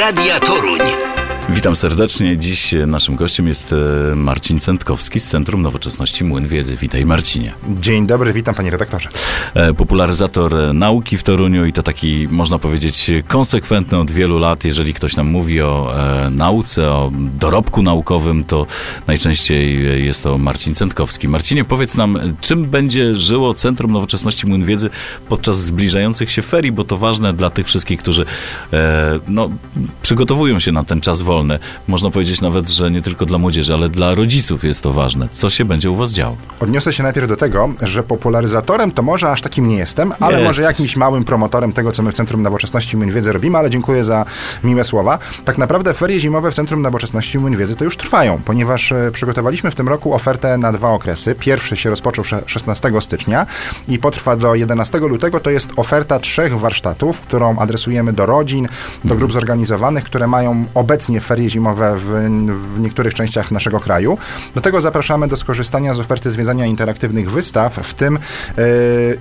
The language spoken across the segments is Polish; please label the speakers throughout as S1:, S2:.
S1: Radia Toruń.
S2: Witam serdecznie. Dziś naszym gościem jest e, Marcin Centkowski z Centrum Nowoczesności Młyn Wiedzy. Witaj Marcinie.
S3: Dzień dobry, witam panie redaktorze.
S2: E, Popularyzator e, nauki w Toruniu i to taki, można powiedzieć, konsekwentny od wielu lat. Jeżeli ktoś nam mówi o e, nauce, o dorobku naukowym, to najczęściej jest to Marcin Centkowski. Marcinie, powiedz nam, czym będzie żyło Centrum Nowoczesności Młyn Wiedzy podczas zbliżających się ferii, bo to ważne dla tych wszystkich, którzy e, no, przygotowują się na ten czas wolny. Można powiedzieć nawet, że nie tylko dla młodzieży, ale dla rodziców jest to ważne. Co się będzie u was działo?
S3: Odniosę się najpierw do tego, że popularyzatorem to może aż takim nie jestem, ale
S2: Jesteś.
S3: może jakimś małym promotorem tego, co my w Centrum Nowoczesności Młyn Wiedzy robimy, ale dziękuję za miłe słowa. Tak naprawdę ferie zimowe w Centrum Nowoczesności Młyn Wiedzy to już trwają, ponieważ e, przygotowaliśmy w tym roku ofertę na dwa okresy. Pierwszy się rozpoczął sze- 16 stycznia i potrwa do 11 lutego. To jest oferta trzech warsztatów, którą adresujemy do rodzin, do grup zorganizowanych, które mają obecnie ferie zimowe w, w niektórych częściach naszego kraju. Do tego zapraszamy do skorzystania z oferty zwiedzania interaktywnych wystaw, w tym e,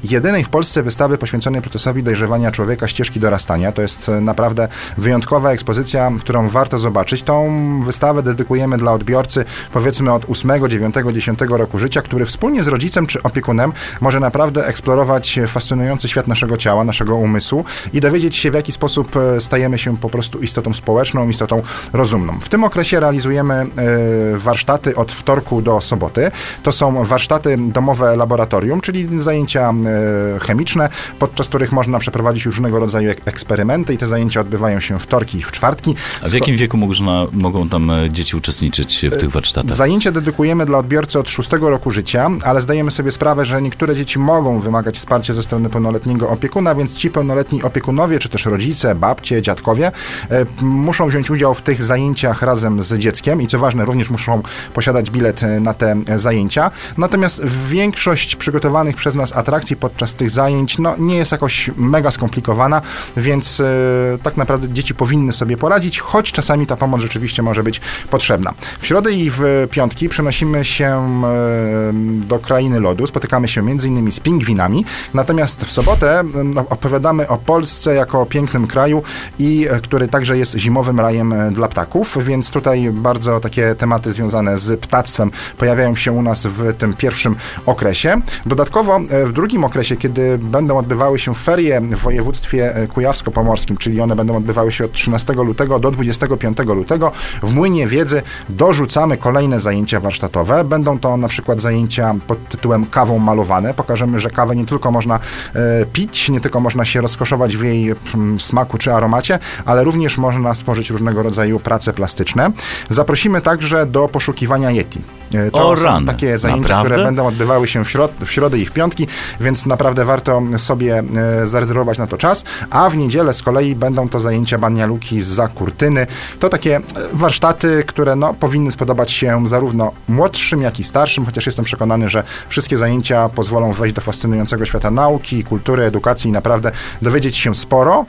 S3: jedynej w Polsce wystawy poświęconej procesowi dojrzewania człowieka, ścieżki dorastania. To jest e, naprawdę wyjątkowa ekspozycja, którą warto zobaczyć. Tą wystawę dedykujemy dla odbiorcy powiedzmy od 8, 9, 10 roku życia, który wspólnie z rodzicem czy opiekunem może naprawdę eksplorować fascynujący świat naszego ciała, naszego umysłu i dowiedzieć się, w jaki sposób e, stajemy się po prostu istotą społeczną, istotą rozumną. W tym okresie realizujemy e, warsztaty od wtorku do soboty. To są warsztaty domowe laboratorium, czyli zajęcia e, chemiczne, podczas których można przeprowadzić różnego rodzaju ek- eksperymenty i te zajęcia odbywają się wtorki i w czwartki.
S2: A w jakim wieku można, mogą tam e, dzieci uczestniczyć w tych warsztatach?
S3: Zajęcia dedykujemy dla odbiorcy od 6 roku życia, ale zdajemy sobie sprawę, że niektóre dzieci mogą wymagać wsparcia ze strony pełnoletniego opiekuna, więc ci pełnoletni opiekunowie, czy też rodzice, babcie, dziadkowie muszą wziąć udział w tych zajęciach razem z dzieckiem i co ważne, również muszą posiadać bilet e, na te e, zajęcia. Natomiast większość przygotowanych przez nas atrakcji podczas tych zajęć no, nie jest jakoś mega skomplikowana, więc e, tak naprawdę dzieci powinny sobie poradzić, choć czasami ta pomoc rzeczywiście może być potrzebna. W środę i w piątki przenosimy się do krainy lodu, spotykamy się innymi z pingwinami, natomiast w sobotę opowiadamy o Polsce jako pięknym kraju i który także jest zimowym rajem dla ptaków, więc tutaj bardzo takie tematy związane z ptactwem pojawiają się u nas w tym pierwszym okresie. Dodatkowo e, w drugim okresie, kiedy będą odbywały się ferie w województwie e, kujawsko-pomorskim, czyli one będą odbywały się od 13 lutego do 25 lutego, w Młynie Wiedzy dorzucamy kolejne zajęcia warsztatowe. Będą to na przykład zajęcia pod tytułem kawą malowane. Pokażemy, że kawę nie tylko można e, pić, nie tylko można się rozkoszować w jej mm, smaku czy aromacie, ale również można stworzyć różnego rodzaju prace plastyczne. Zaprosimy także do poszukiwania Yeti. E, To
S2: O
S3: są takie zajęcia,
S2: naprawdę?
S3: które będą odbywały się w, środ- w środę i w piątki, więc naprawdę warto sobie e, zarezerwować na to czas. A w niedzielę z kolei będą to zajęcia banialuki za kurtyny. To takie e, warsztaty, które no, powinny spodobać się zarówno młodszym, jak i starszym, chociaż jestem przekonany, że wszystkie zajęcia pozwolą wejść do fascynującego świata nauki, kultury, edukacji i naprawdę dowiedzieć się sporo,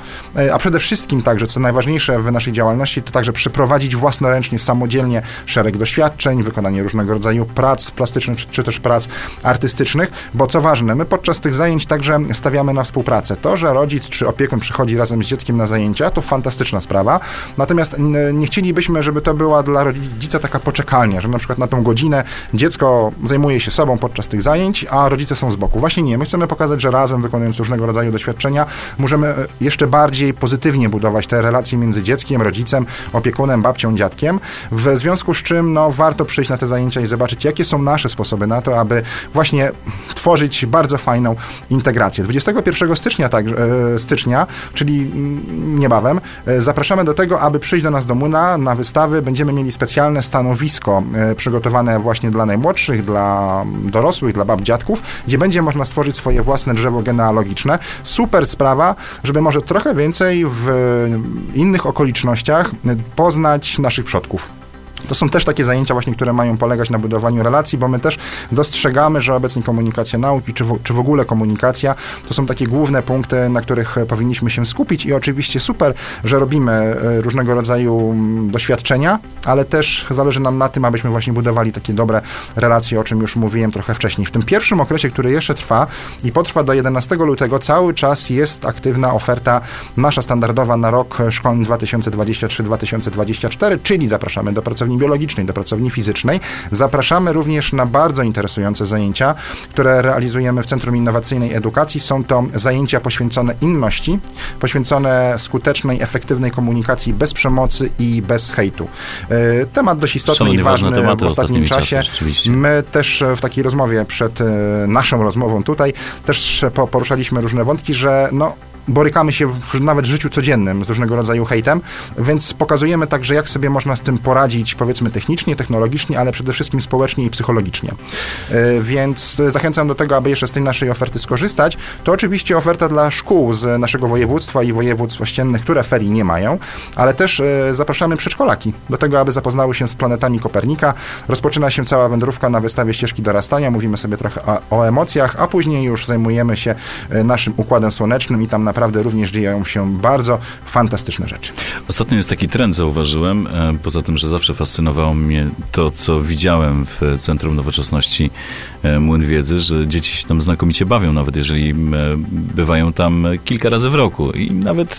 S3: a przede wszystkim także, co najważniejsze w naszej działalności, to także przeprowadzić własnoręcznie, samodzielnie szereg doświadczeń, wykonanie różnego rodzaju prac plastycznych, czy, czy też prac artystycznych, bo co ważne, my podczas tych zajęć także stawiamy na współpracę. To, że rodzic czy opiekun przychodzi razem z dzieckiem na zajęcia, to fantastyczna sprawa, natomiast nie chcielibyśmy, żeby to była dla rodzica taka poczekalnia, że na przykład na tą godzinę dziecko zajmuje się sobą podczas tych zajęć, a rodzice są z boku. Właśnie nie, my chcemy pokazać, że razem wykonując różnego rodzaju doświadczenia, możemy e, jeszcze bardziej pozytywnie budować te relacje między dzieckiem, rodzicem, opiekunem, babcią, dziadkiem, w związku z czym no, warto przyjść na te zajęcia i zobaczyć, jakie są nasze sposoby na to, aby właśnie tworzyć bardzo fajną integrację. 21 stycznia, tak, e, stycznia, czyli mm, niebawem, e, zapraszamy do tego, aby przyjść do nas do Młyna na wystawy. Będziemy mieli specjalne stanowisko e, przygotowane właśnie dla najmłodszych, dla dorosłych, dla bab, dziadków, gdzie będzie można stworzyć swoje własne drzewo genealogiczne. Super sprawa, żeby może trochę więcej w innych okolicznościach poznać naszych przodków. To są też takie zajęcia właśnie, które mają polegać na budowaniu relacji, bo my też dostrzegamy, że obecnie komunikacja nauki, czy w, czy w ogóle komunikacja, to są takie główne punkty, na których powinniśmy się skupić i oczywiście super, że robimy e, różnego rodzaju mm, doświadczenia, ale też zależy nam na tym, abyśmy właśnie budowali takie dobre relacje, o czym już mówiłem trochę wcześniej. W tym pierwszym okresie, który jeszcze trwa i potrwa do 11 lutego, cały czas jest aktywna oferta nasza standardowa na rok szkolny 2023-2024, czyli zapraszamy do pracowni biologicznej, do pracowni fizycznej. Zapraszamy również na bardzo interesujące zajęcia, które realizujemy w Centrum Innowacyjnej Edukacji. Są to zajęcia poświęcone inności, poświęcone skutecznej, efektywnej komunikacji bez przemocy i bez hejtu. E, temat dość istotny
S2: Szalenie
S3: i ważny w ostatnim czasie. My też w takiej rozmowie przed e, naszą rozmową tutaj też po- poruszaliśmy różne wątki, że no borykamy się w, nawet w życiu codziennym z różnego rodzaju hejtem, więc pokazujemy także, jak sobie można z tym poradzić, powiedzmy technicznie, technologicznie, ale przede wszystkim społecznie i psychologicznie. E, Więc zachęcam do tego, aby jeszcze z tej naszej oferty skorzystać. To oczywiście oferta dla szkół z naszego województwa i województw ościennych, które ferii nie mają, ale też e, zapraszamy przedszkolaki do tego, aby zapoznały się z planetami Kopernika. Rozpoczyna się cała wędrówka na wystawie ścieżki dorastania, mówimy sobie trochę o, o emocjach, a później już zajmujemy się e, naszym układem słonecznym i tam naprawdę również dzieją się bardzo fantastyczne rzeczy.
S2: Ostatnio jest taki trend, zauważyłem, e, poza tym, że zawsze fascynowało mnie to, co widziałem w Centrum Nowoczesności e, Młyn Wiedzy, że dzieci się tam znakomicie bawią, nawet jeżeli e, bywają tam kilka razy w roku i nawet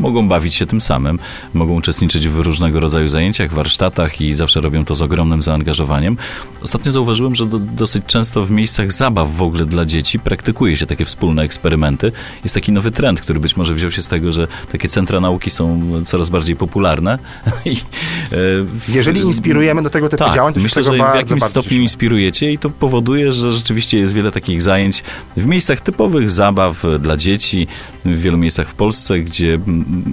S2: mogą bawić się tym samym, mogą uczestniczyć w różnego rodzaju zajęciach, warsztatach i zawsze robią to z ogromnym zaangażowaniem. Ostatnio zauważyłem, że do, dosyć często w miejscach zabaw w ogóle dla dzieci praktykuje się takie wspólne eksperymenty. Jest taki nowy trend, który być może wziął się z tego, że takie centra nauki są coraz bardziej popularne. I, e,
S3: Jeżeli inspirujemy do tego typu
S2: tak,
S3: działań, to
S2: myślę, że w jakimś stopniu inspirujecie i to powoduje, że rzeczywiście jest wiele takich zajęć w miejscach typowych zabaw dla dzieci, w wielu miejscach w Polsce, gdzie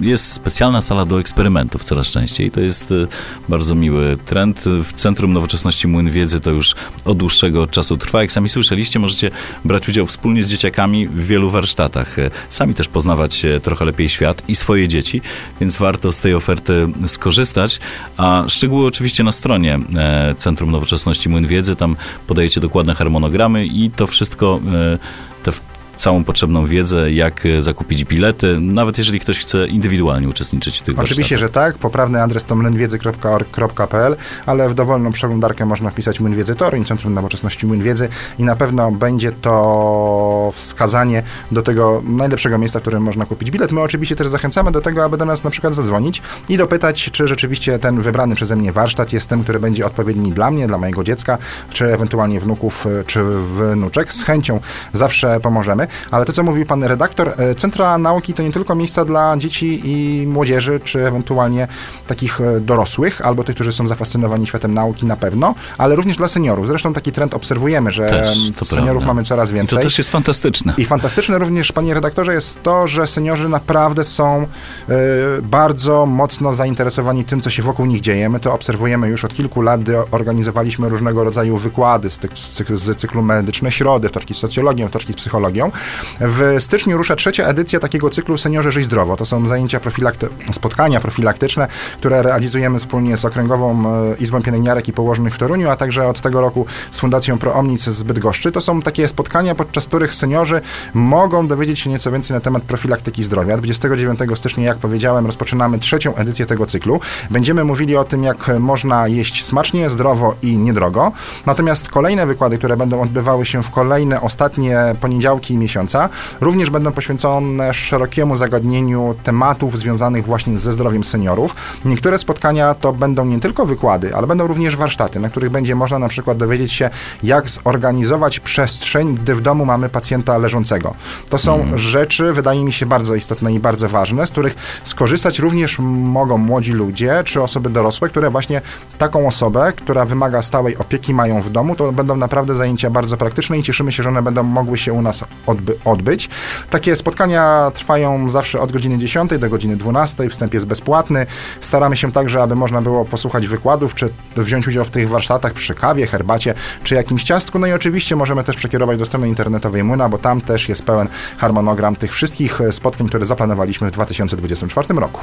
S2: jest specjalna sala do eksperymentów coraz częściej. To jest e, bardzo miły trend. W Centrum Nowoczesności Młyn Wiedzy to już od dłuższego czasu trwa. Jak sami słyszeliście, możecie brać udział wspólnie z dzieciakami w wielu warsztatach. E, Sami też poznawać e, trochę lepiej świat i swoje dzieci, więc warto z tej oferty skorzystać. A szczegóły oczywiście na stronie e, Centrum Nowoczesności Młyn Wiedzy. Tam podajecie dokładne harmonogramy i to wszystko, e, te całą potrzebną wiedzę, jak e, zakupić bilety, nawet jeżeli ktoś chce indywidualnie uczestniczyć w tych
S3: Oczywiście,
S2: warsztatach.
S3: że tak. Poprawny adres to mlynwiedzy.org.pl, ale w dowolną przeglądarkę można wpisać Młyn Wiedzy Toruń, Centrum Nowoczesności Młyn Wiedzy i na pewno będzie to wskazanie do tego najlepszego miejsca, w którym można kupić bilet. My oczywiście też zachęcamy do tego, aby do nas na przykład zadzwonić i dopytać, czy rzeczywiście ten wybrany przeze mnie warsztat jest tym, który będzie odpowiedni dla mnie, dla mojego dziecka, czy ewentualnie wnuków, y, czy wnuczek. Z chęcią zawsze pomożemy. Ale to, co mówił pan redaktor, y, centra nauki to nie tylko miejsca dla dzieci i młodzieży, czy ewentualnie takich y, dorosłych, albo tych, którzy są zafascynowani światem nauki na pewno, ale również dla seniorów. Zresztą taki trend obserwujemy, że
S2: Też, to
S3: seniorów
S2: prawda.
S3: mamy coraz
S2: I
S3: więcej.
S2: to też jest fantastyczne.
S3: I fantastyczne również, panie redaktorze, jest to, że seniorzy naprawdę są e, bardzo mocno zainteresowani tym, co się wokół nich dzieje. My to obserwujemy już od kilku lat, organizowaliśmy różnego rodzaju wykłady z, tych, z cyklu Medyczne Środy, wtorki z socjologią, wtorki z psychologią. W styczniu rusza trzecia edycja takiego cyklu Seniorzy Żyj Zdrowo. To są zajęcia profilakty- spotkania profilaktyczne, które realizujemy wspólnie z Okręgową e, Izbą Pielęgniarek i Położnych w Toruniu, a także od tego roku z Fundacją Proomnic z Bydgoszczy. To są takie spotkania, podczas których seniorzy mogą dowiedzieć się nieco więcej na temat profilaktyki zdrowia. 29 stycznia, jak powiedziałem, rozpoczynamy trzecią edycję tego cyklu. Będziemy mówili o tym, jak można jeść smacznie, zdrowo i niedrogo. Natomiast kolejne wykłady, które będą odbywały się w kolejne ostatnie poniedziałki miesiąca, również będą poświęcone szerokiemu zagadnieniu tematów związanych właśnie ze zdrowiem seniorów. Niektóre spotkania to będą nie tylko wykłady, ale będą również warsztaty, na których będzie można na przykład dowiedzieć się, jak zorganizować przestrzeń, gdy w domu mamy pacjenta leżącego. To są rzeczy, wydaje mi się, bardzo istotne i bardzo ważne, z których skorzystać również mogą młodzi ludzie czy osoby dorosłe, które właśnie taką osobę, która wymaga stałej opieki, mają w domu. To będą naprawdę zajęcia bardzo praktyczne i cieszymy się, że one będą mogły się u nas odby- odbyć. Takie spotkania trwają zawsze od godziny 10 do godziny 12. Wstęp jest bezpłatny. Staramy się także, aby można było posłuchać wykładów, czy wziąć udział w tych warsztatach przy kawie, herbacie, czy jakimś ciastku. No i oczywiście możemy też przekierować do strony internetowej Torunia, bo tam też jest pełen harmonogram tych wszystkich e, spotkań, które zaplanowaliśmy w 2024 roku.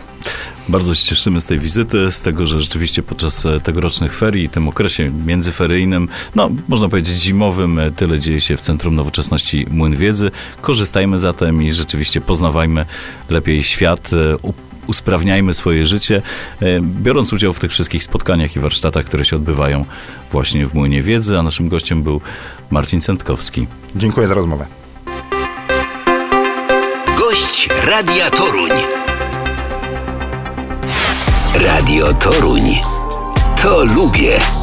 S2: Bardzo się cieszymy z tej wizyty, z tego, że rzeczywiście podczas e, tegorocznych ferii, tym okresie międzyferyjnym, no można powiedzieć zimowym, e, tyle dzieje się w Centrum Nowoczesności Młyn Wiedzy. Korzystajmy zatem i rzeczywiście poznawajmy lepiej świat, e, usprawniajmy swoje życie, biorąc udział w tych wszystkich spotkaniach i warsztatach, które się odbywają właśnie w Młynie Wiedzy, a naszym gościem był Marcin Centkowski.
S3: Dziękuję za rozmowę.
S1: Gość Radia Toruń. Radio Toruń. To lubię.